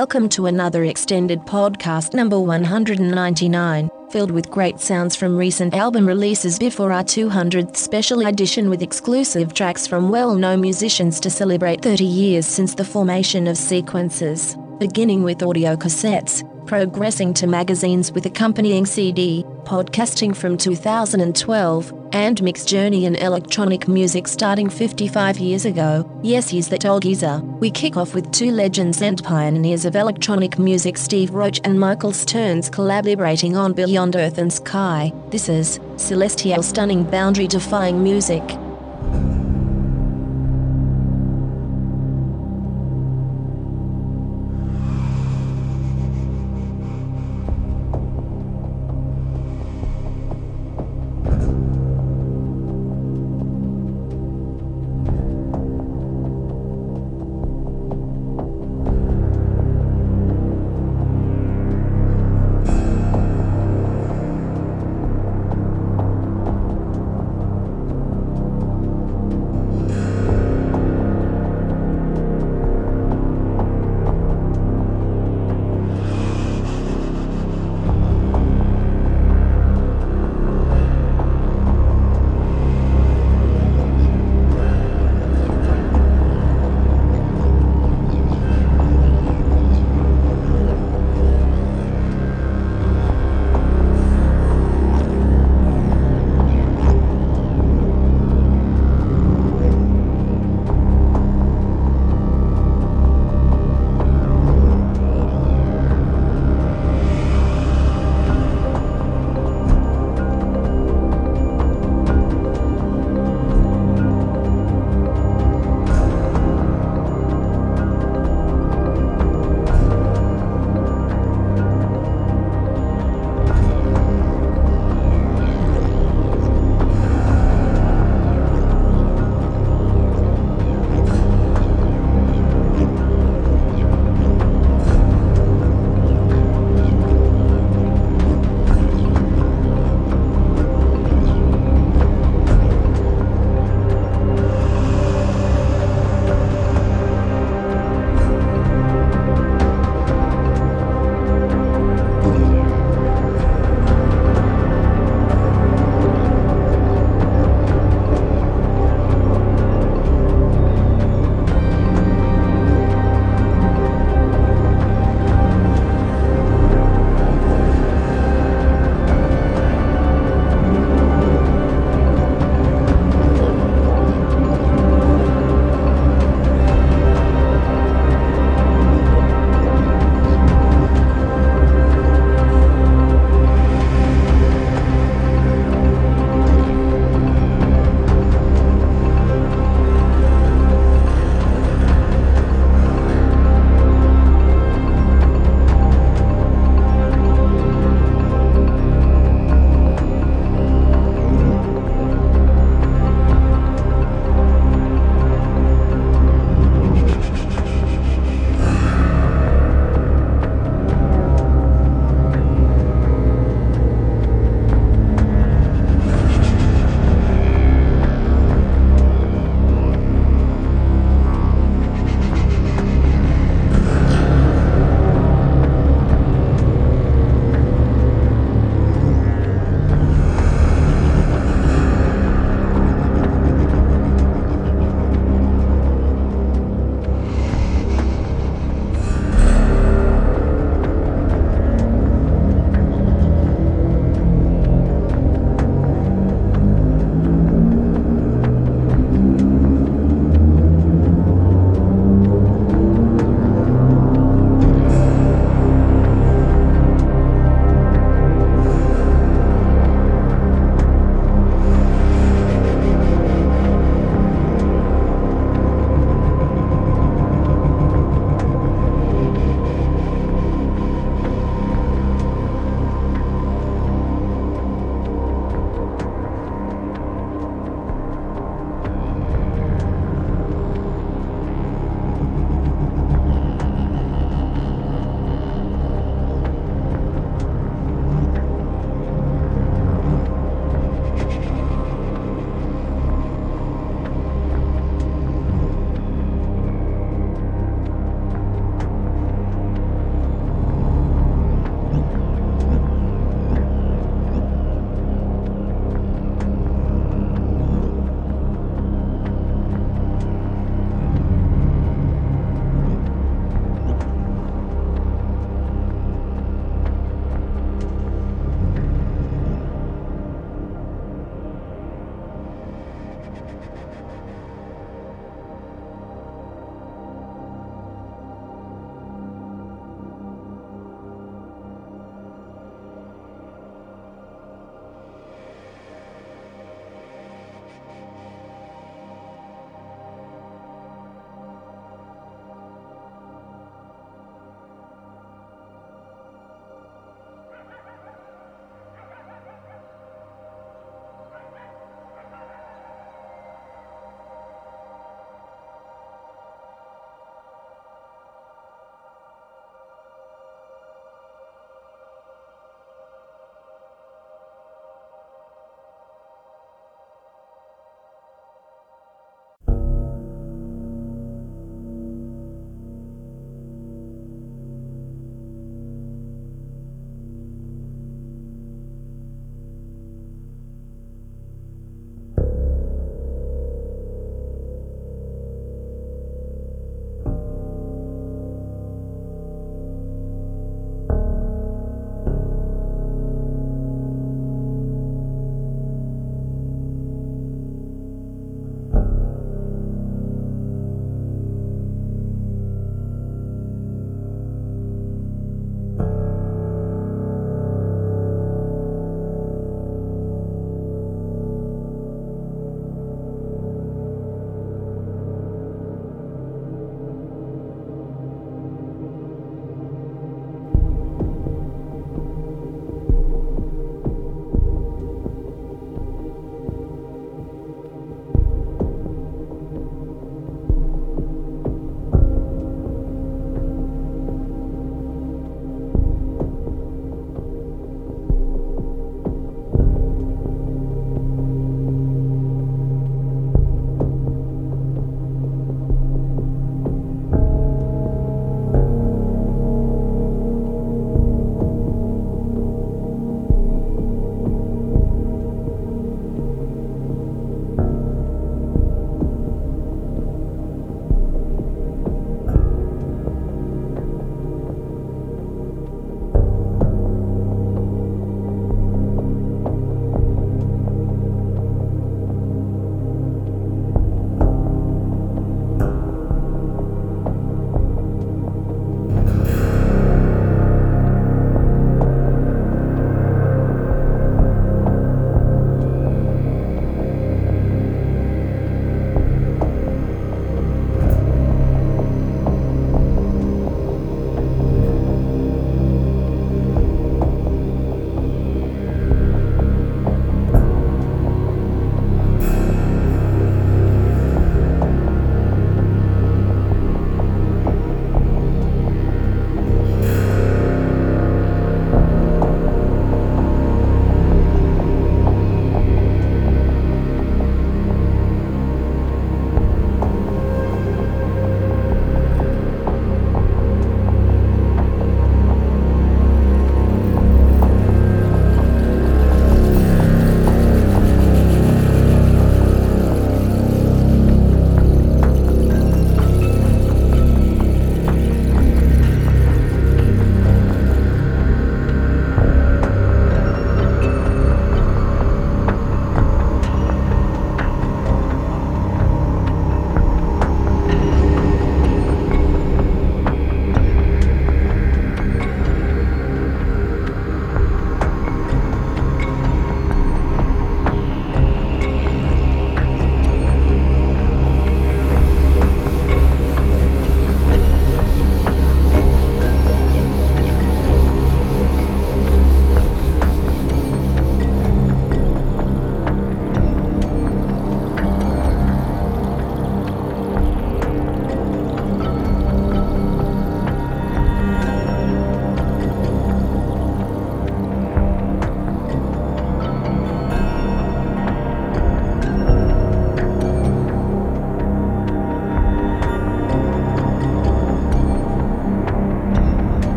Welcome to another extended podcast number 199, filled with great sounds from recent album releases before our 200th special edition with exclusive tracks from well known musicians to celebrate 30 years since the formation of Sequences, beginning with audio cassettes, progressing to magazines with accompanying CD, podcasting from 2012, and mixed journey in electronic music starting 55 years ago. Yes, he's that old geezer. We kick off with two legends and pioneers of electronic music, Steve Roach and Michael Stearns, collaborating on Beyond Earth and Sky. This is Celestial Stunning Boundary Defying Music.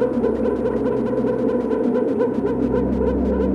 Thank you.